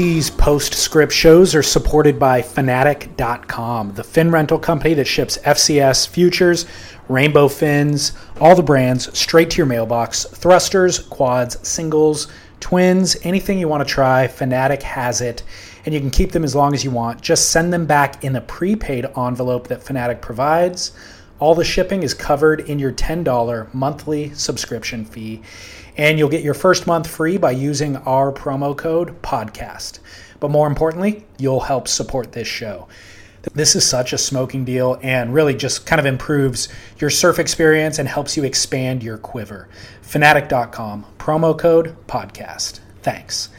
These postscript shows are supported by Fanatic.com, the fin rental company that ships FCS futures, rainbow fins, all the brands straight to your mailbox. Thrusters, quads, singles, twins, anything you want to try, Fanatic has it. And you can keep them as long as you want. Just send them back in the prepaid envelope that Fanatic provides. All the shipping is covered in your $10 monthly subscription fee. And you'll get your first month free by using our promo code PODCAST. But more importantly, you'll help support this show. This is such a smoking deal and really just kind of improves your surf experience and helps you expand your quiver. Fanatic.com, promo code PODCAST. Thanks.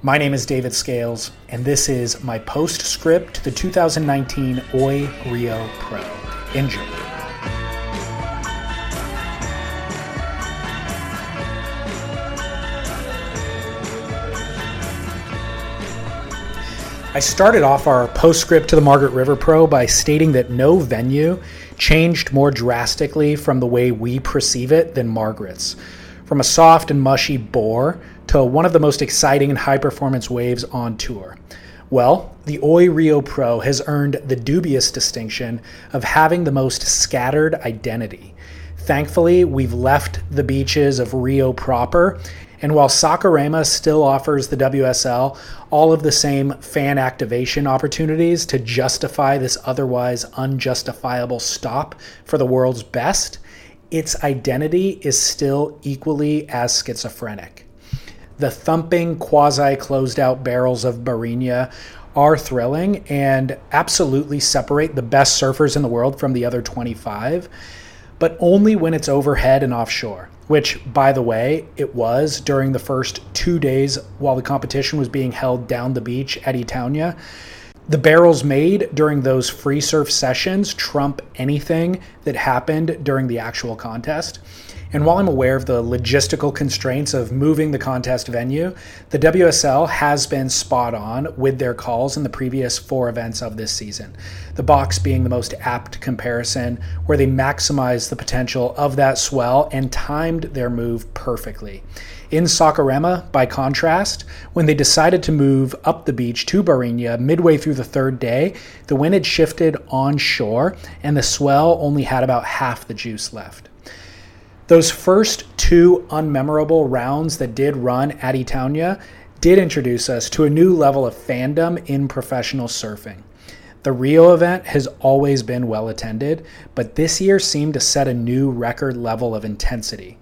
My name is David Scales, and this is my postscript to the 2019 Oi Rio Pro. Enjoy. I started off our postscript to the Margaret River Pro by stating that no venue changed more drastically from the way we perceive it than Margaret's. From a soft and mushy bore to one of the most exciting and high performance waves on tour. Well, the Oi Rio Pro has earned the dubious distinction of having the most scattered identity. Thankfully, we've left the beaches of Rio proper and while Saquarema still offers the WSL all of the same fan activation opportunities to justify this otherwise unjustifiable stop for the world's best, its identity is still equally as schizophrenic. The thumping, quasi closed out barrels of Barrinha are thrilling and absolutely separate the best surfers in the world from the other 25, but only when it's overhead and offshore which, by the way, it was during the first two days while the competition was being held down the beach at Itaúna. The barrels made during those free surf sessions trump anything that happened during the actual contest. And while I'm aware of the logistical constraints of moving the contest venue, the WSL has been spot on with their calls in the previous four events of this season. The box being the most apt comparison, where they maximized the potential of that swell and timed their move perfectly. In Saquarema, by contrast, when they decided to move up the beach to Barrinha midway through the third day, the wind had shifted onshore and the swell only had about half the juice left. Those first two unmemorable rounds that did run at Itaúna did introduce us to a new level of fandom in professional surfing. The Rio event has always been well attended, but this year seemed to set a new record level of intensity.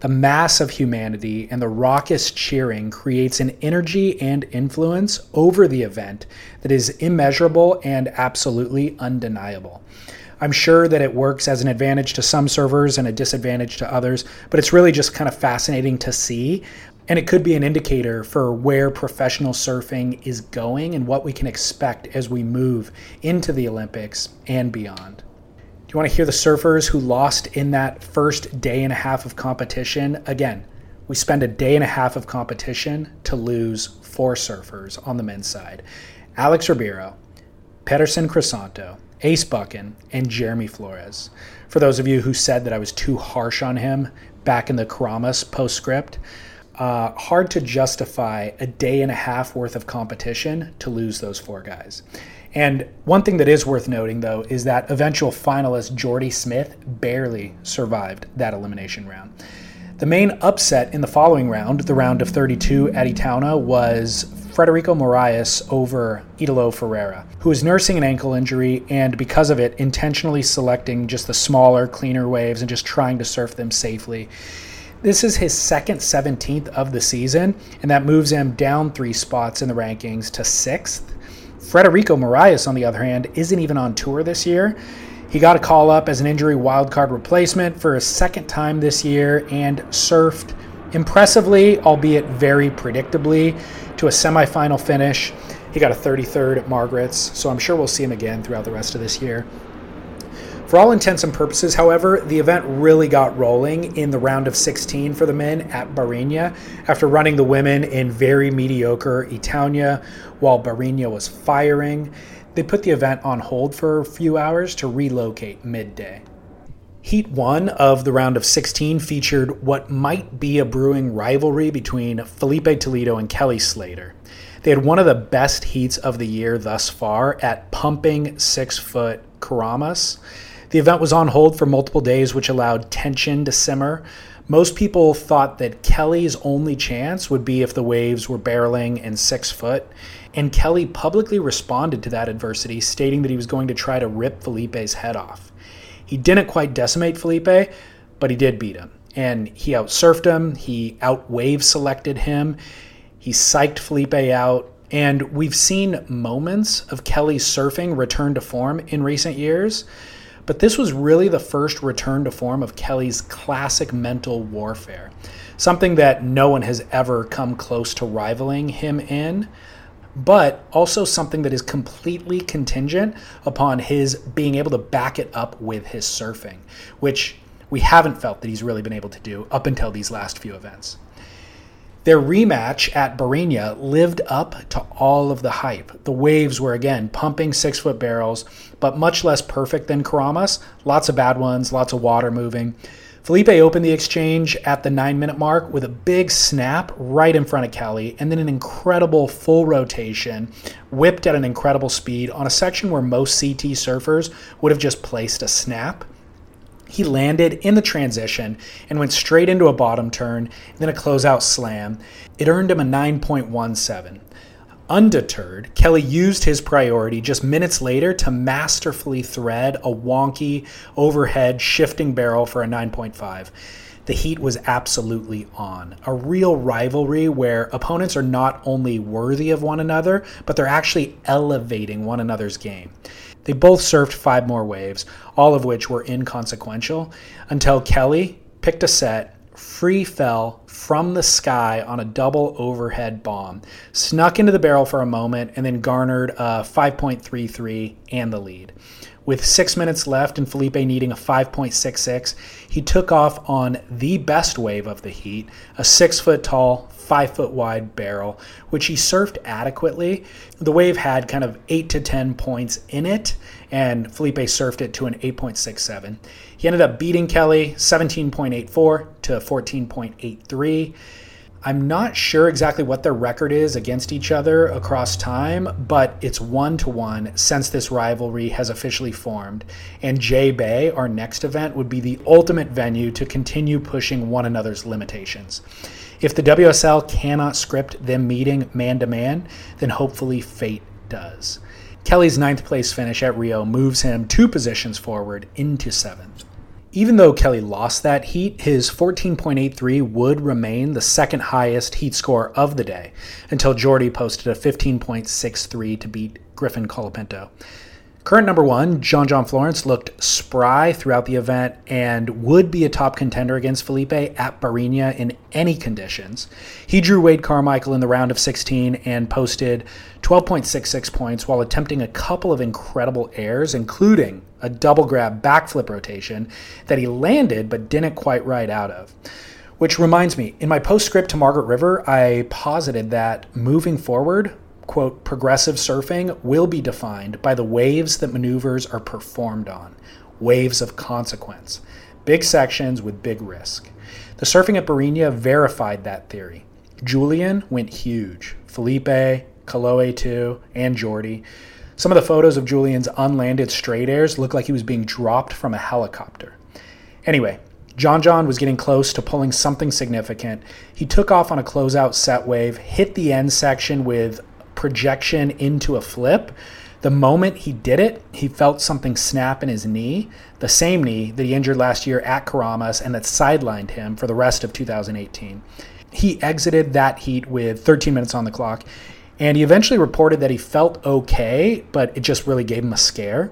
The mass of humanity and the raucous cheering creates an energy and influence over the event that is immeasurable and absolutely undeniable. I'm sure that it works as an advantage to some servers and a disadvantage to others, but it's really just kind of fascinating to see. And it could be an indicator for where professional surfing is going and what we can expect as we move into the Olympics and beyond. Do you want to hear the surfers who lost in that first day and a half of competition? Again, we spend a day and a half of competition to lose four surfers on the men's side Alex Ribeiro, Peterson Crisanto, Ace Buchan, and Jeremy Flores. For those of you who said that I was too harsh on him back in the Keramas postscript, uh, hard to justify a day and a half worth of competition to lose those four guys. And one thing that is worth noting, though, is that eventual finalist Jordy Smith barely survived that elimination round. The main upset in the following round, the round of 32 at Itauna, was Frederico Morais over Italo Ferreira, who is nursing an ankle injury and because of it, intentionally selecting just the smaller, cleaner waves and just trying to surf them safely. This is his second 17th of the season, and that moves him down three spots in the rankings to sixth. Frederico Morais, on the other hand, isn't even on tour this year. He got a call up as an injury wildcard replacement for a second time this year and surfed Impressively, albeit very predictably, to a semifinal finish. He got a 33rd at Margaret's, so I'm sure we'll see him again throughout the rest of this year. For all intents and purposes, however, the event really got rolling in the round of 16 for the men at Barrinha after running the women in very mediocre Itaúna while Barrinha was firing. They put the event on hold for a few hours to relocate midday. Heat 1 of the round of 16 featured what might be a brewing rivalry between Filipe Toledo and Kelly Slater. They had one of the best heats of the year thus far at pumping six foot Keramas. The event was on hold for multiple days, which allowed tension to simmer. Most people thought that Kelly's only chance would be if the waves were barreling in six foot, and Kelly publicly responded to that adversity, stating that he was going to try to rip Filipe's head off. He didn't quite decimate Filipe, but he did beat him. And he outsurfed him, he outwave selected him, he psyched Filipe out. And we've seen moments of Kelly's surfing return to form in recent years, but this was really the first return to form of Kelly's classic mental warfare, something that no one has ever come close to rivaling him in but also something that is completely contingent upon his being able to back it up with his surfing, which we haven't felt that he's really been able to do up until these last few events. Their rematch at Barrinha lived up to all of the hype. The waves were again pumping six foot barrels, but much less perfect than Keramas. Lots of bad ones, lots of water moving. Filipe opened the exchange at the nine minute mark with a big snap right in front of Kelly, and then an incredible full rotation, whipped at an incredible speed on a section where most CT surfers would have just placed a snap. He landed in the transition and went straight into a bottom turn, then a closeout slam. It earned him a 9.17. Undeterred, Kelly used his priority just minutes later to masterfully thread a wonky overhead shifting barrel for a 9.5. The heat was absolutely on. A real rivalry where opponents are not only worthy of one another, but they're actually elevating one another's game. They both surfed five more waves, all of which were inconsequential, until Kelly picked a set free fell from the sky on a double overhead bomb, snuck into the barrel for a moment, and then garnered a 5.33 and the lead. With six minutes left and Filipe needing a 5.66, he took off on the best wave of the heat, a six foot tall, five foot wide barrel, which he surfed adequately. The wave had kind of eight to 10 points in it, and Filipe surfed it to an 8.67. He ended up beating Kelly 17.84 to 14.83. I'm not sure exactly what their record is against each other across time, but it's one to one since this rivalry has officially formed. And J Bay, our next event, would be the ultimate venue to continue pushing one another's limitations. If the WSL cannot script them meeting man to man, then hopefully fate does. Kelly's ninth place finish at Rio moves him two positions forward into seventh. Even though Kelly lost that heat, his 14.83 would remain the second highest heat score of the day until Jordy posted a 15.63 to beat Griffin Colapinto. Current number one, John John Florence, looked spry throughout the event and would be a top contender against Filipe at Barrinha in any conditions. He drew Wade Carmichael in the round of 16 and posted 12.66 points while attempting a couple of incredible airs, including a double grab backflip rotation that he landed but didn't quite ride out of. Which reminds me, in my postscript to Margaret River, I posited that moving forward, quote, progressive surfing will be defined by the waves that maneuvers are performed on, waves of consequence, big sections with big risk. The surfing at Barrinha verified that theory. Julian went huge. Filipe, Kolohe too, and Jordy. Some of the photos of Julian's unlanded straight airs look like he was being dropped from a helicopter. Anyway, John John was getting close to pulling something significant. He took off on a closeout set wave, hit the end section with projection into a flip. The moment he did it, he felt something snap in his knee, the same knee that he injured last year at Keramas and that sidelined him for the rest of 2018. He exited that heat with 13 minutes on the clock, and he eventually reported that he felt okay, but it just really gave him a scare.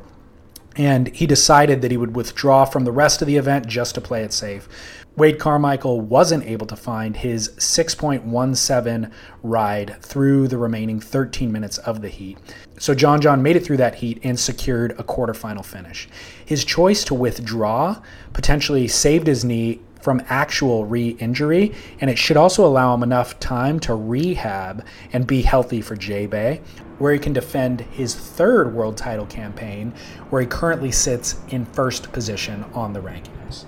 and he decided that he would withdraw from the rest of the event just to play it safe. Wade Carmichael wasn't able to find his 6.17 ride through the remaining 13 minutes of the heat. So John John made it through that heat and secured a quarterfinal finish. His choice to withdraw potentially saved his knee from actual re injury, and it should also allow him enough time to rehab and be healthy for J Bay, where he can defend his third world title campaign, where he currently sits in first position on the rankings.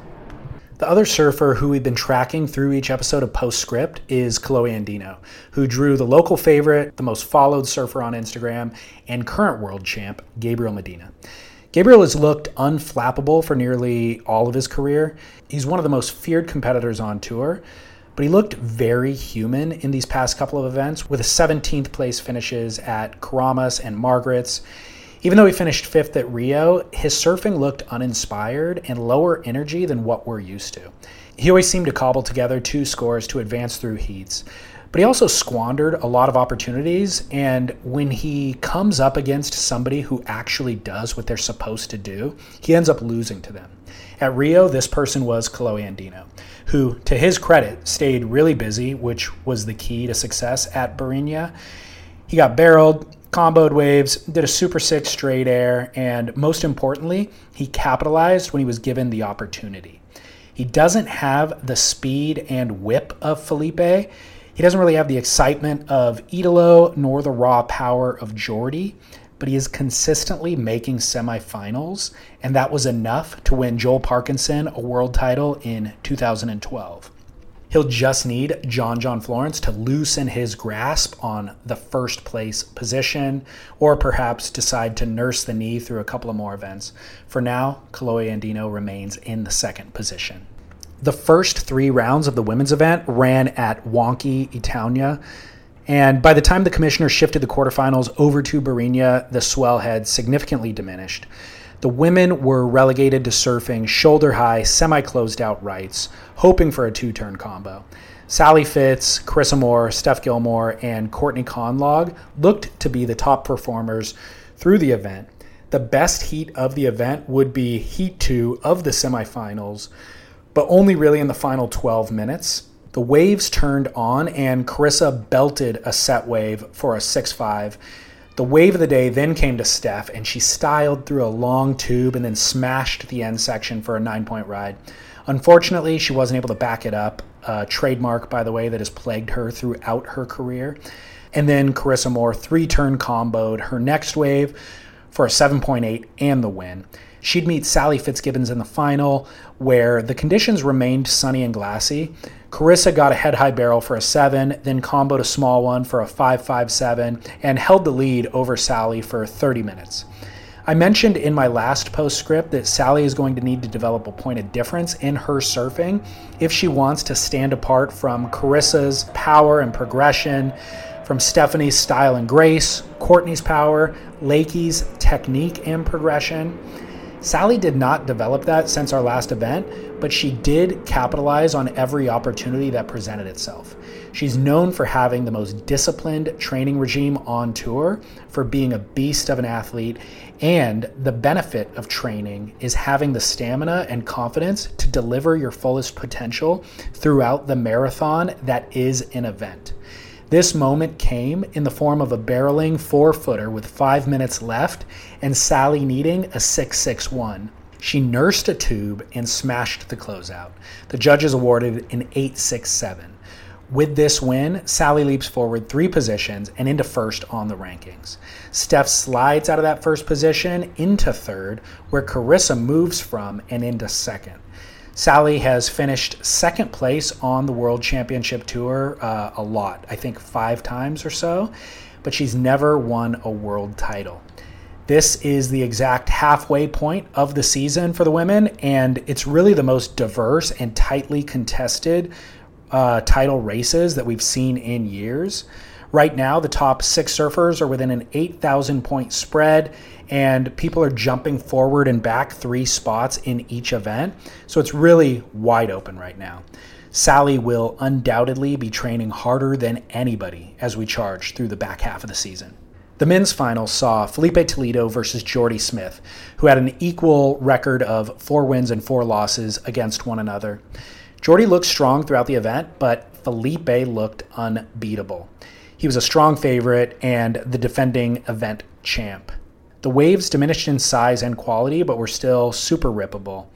The other surfer who we've been tracking through each episode of Postscript is Kolohe Andino, who drew the local favorite, the most followed surfer on Instagram, and current world champ, Gabriel Medina. Gabriel has looked unflappable for nearly all of his career. He's one of the most feared competitors on tour, but he looked very human in these past couple of events with 17th place finishes at Keramas and Margaret's. Even though he finished fifth at Rio, his surfing looked uninspired and lower energy than what we're used to. He always seemed to cobble together two scores to advance through heats, but he also squandered a lot of opportunities. And when he comes up against somebody who actually does what they're supposed to do, he ends up losing to them. At Rio, this person was Kolohe Andino, who, to his credit, stayed really busy, which was the key to success at Barrinha. He got barreled, comboed waves, did a super six straight air, and most importantly, he capitalized when he was given the opportunity. He doesn't have the speed and whip of Filipe. He doesn't really have the excitement of Italo nor the raw power of Jordy, but he is consistently making semifinals, and that was enough to win Joel Parkinson a world title in 2012. He'll just need John John Florence to loosen his grasp on the first place position, or perhaps decide to nurse the knee through a couple of more events. For now, Kolohe Andino remains in the second position. The first three rounds of the women's event ran at Wonky Itaúna. And by the time the commissioner shifted the quarterfinals over to Barrinha, the swell had significantly diminished. The women were relegated to surfing shoulder high, semi closed out rights, hoping for a two turn combo. Sally Fitz, Chris Moore, Steph Gilmore, and Courtney Conlogue looked to be the top performers through the event. The best heat of the event would be heat two of the semifinals, but only really in the final 12 minutes. The waves turned on, and Carissa belted a set wave for a 6 5 the wave of the day then came to Steph, and she styled through a long tube and then smashed the end section for a nine point ride. Unfortunately, she wasn't able to back it up, a trademark, by the way, that has plagued her throughout her career. And then Carissa Moore three turn comboed her next wave for a 7.8 and the win. She'd meet Sally Fitzgibbons in the final, where the conditions remained sunny and glassy. Carissa got a head high barrel for a 7, then comboed a small one for a 5.57, and held the lead over Sally for 30 minutes. I mentioned in my last postscript that Sally is going to need to develop a point of difference in her surfing if she wants to stand apart from Carissa's power and progression, from Stephanie's style and grace, Courtney's power, Lakey's technique and progression. Sally did not develop that since our last event, but she did capitalize on every opportunity that presented itself. She's known for having the most disciplined training regime on tour, for being a beast of an athlete, and the benefit of training is having the stamina and confidence to deliver your fullest potential throughout the marathon that is an event. This moment came in the form of a barreling four footer with five minutes left and Sally needing a 661. She nursed a tube and smashed the closeout. The judges awarded an 867. With this win, Sally leaps forward three positions and into first on the rankings. Steph slides out of that first position into third, where Carissa moves from and into second. Sally has finished second place on the World Championship Tour uh, a lot, I think five times or so, but she's never won a world title. This is the exact halfway point of the season for the women, and it's really the most diverse and tightly contested uh, title races that we've seen in years. Right now, the top six surfers are within an 8,000 point spread, and people are jumping forward and back three spots in each event. So it's really wide open right now. Sally will undoubtedly be training harder than anybody as we charge through the back half of the season. The men's final saw Filipe Toledo versus Jordy Smith, who had an equal record of four wins and four losses against one another. Jordy looked strong throughout the event, but Filipe looked unbeatable. He was a strong favorite and the defending event champ. The waves diminished in size and quality, but were still super rippable.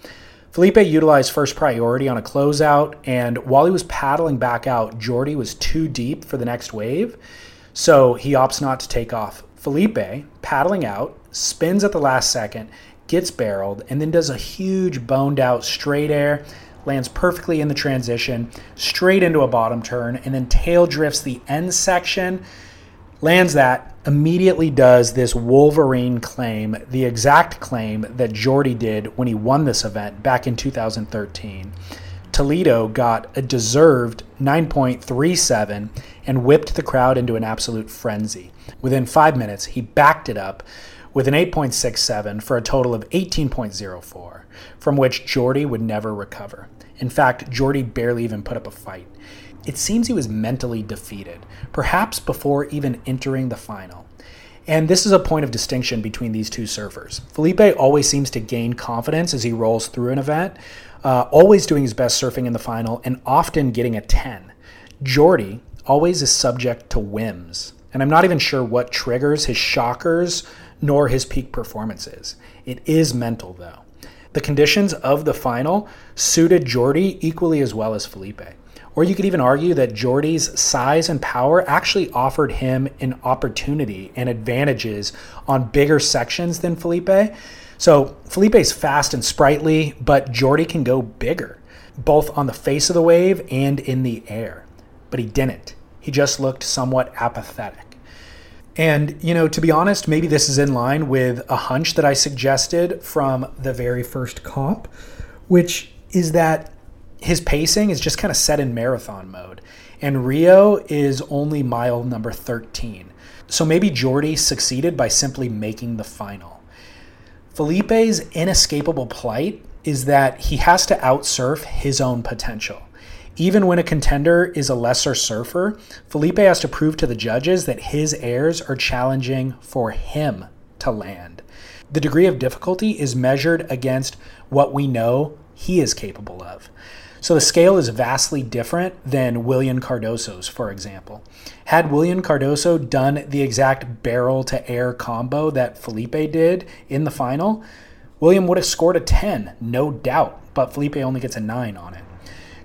Filipe utilized first priority on a closeout, and while he was paddling back out, Jordy was too deep for the next wave, so he opts not to take off. Filipe, paddling out, spins at the last second, gets barreled, and then does a huge boned out straight air, lands perfectly in the transition, straight into a bottom turn, and then tail drifts the end section lands that, immediately does this Wolverine claim, the exact claim that Jordy did when he won this event back in 2013. Toledo got a deserved 9.37 and whipped the crowd into an absolute frenzy. Within five minutes, he backed it up with an 8.67 for a total of 18.04, from which Jordy would never recover. In fact, Jordy barely even put up a fight it seems he was mentally defeated, perhaps before even entering the final. And this is a point of distinction between these two surfers. Filipe always seems to gain confidence as he rolls through an event, uh, always doing his best surfing in the final and often getting a 10. Jordy always is subject to whims, and I'm not even sure what triggers his shockers nor his peak performances. It is mental, though. The conditions of the final suited Jordy equally as well as Filipe. Or you could even argue that Jordy's size and power actually offered him an opportunity and advantages on bigger sections than Felipe. So Filipe's fast and sprightly, but Jordy can go bigger, both on the face of the wave and in the air. But he didn't. He just looked somewhat apathetic. And, you know, to be honest, maybe this is in line with a hunch that I suggested from the very first comp, which is that his pacing is just kind of set in marathon mode. And Rio is only mile number 13. So maybe Jordy succeeded by simply making the final. Filipe's inescapable plight is that he has to outsurf his own potential. Even when a contender is a lesser surfer, Filipe has to prove to the judges that his airs are challenging for him to land. The degree of difficulty is measured against what we know he is capable of. So the scale is vastly different than William Cardoso's, for example. Had William Cardoso done the exact barrel to air combo that Filipe did in the final, William would have scored a 10, no doubt, but Filipe only gets a 9 on it.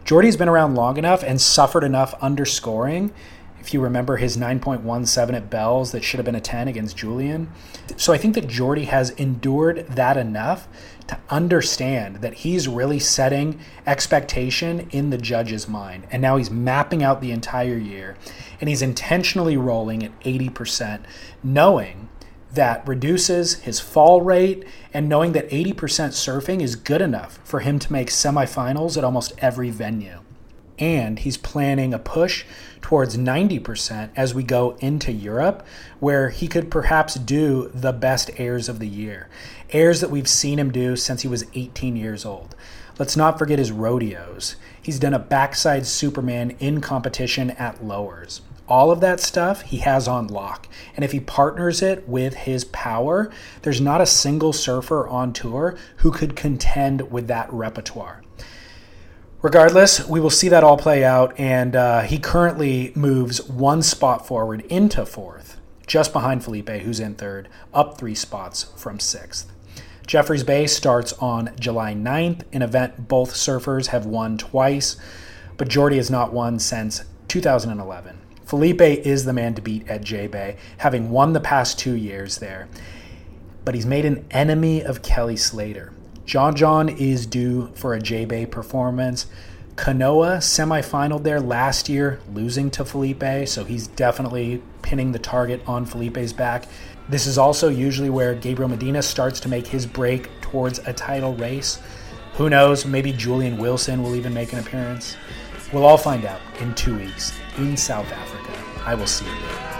Jordy's been around long enough and suffered enough underscoring if you remember his 9.17 at Bells that should have been a 10 against Julian. So I think that Jordy has endured that enough to understand that he's really setting expectation in the judge's mind. And now he's mapping out the entire year and he's intentionally rolling at 80%, knowing that reduces his fall rate and knowing that 80% surfing is good enough for him to make semifinals at almost every venue and he's planning a push towards 90% as we go into Europe, where he could perhaps do the best airs of the year. Airs that we've seen him do since he was 18 years old. Let's not forget his rodeos. He's done a backside Superman in competition at lowers. All of that stuff he has on lock. And if he partners it with his power, there's not a single surfer on tour who could contend with that repertoire. Regardless, we will see that all play out, and uh, he currently moves one spot forward into fourth, just behind Filipe, who's in third, up three spots from sixth. Jeffreys Bay starts on July 9th, an event both surfers have won twice, but Jordy has not won since 2011. Filipe is the man to beat at J Bay, having won the past two years there. But he's made an enemy of Kelly Slater. John John is due for a J Bay performance. Kanoa semifinaled there last year, losing to Filipe, so he's definitely pinning the target on Filipe's back. This is also usually where Gabriel Medina starts to make his break towards a title race. Who knows? Maybe Julian Wilson will even make an appearance. We'll all find out in two weeks in South Africa. I will see you there.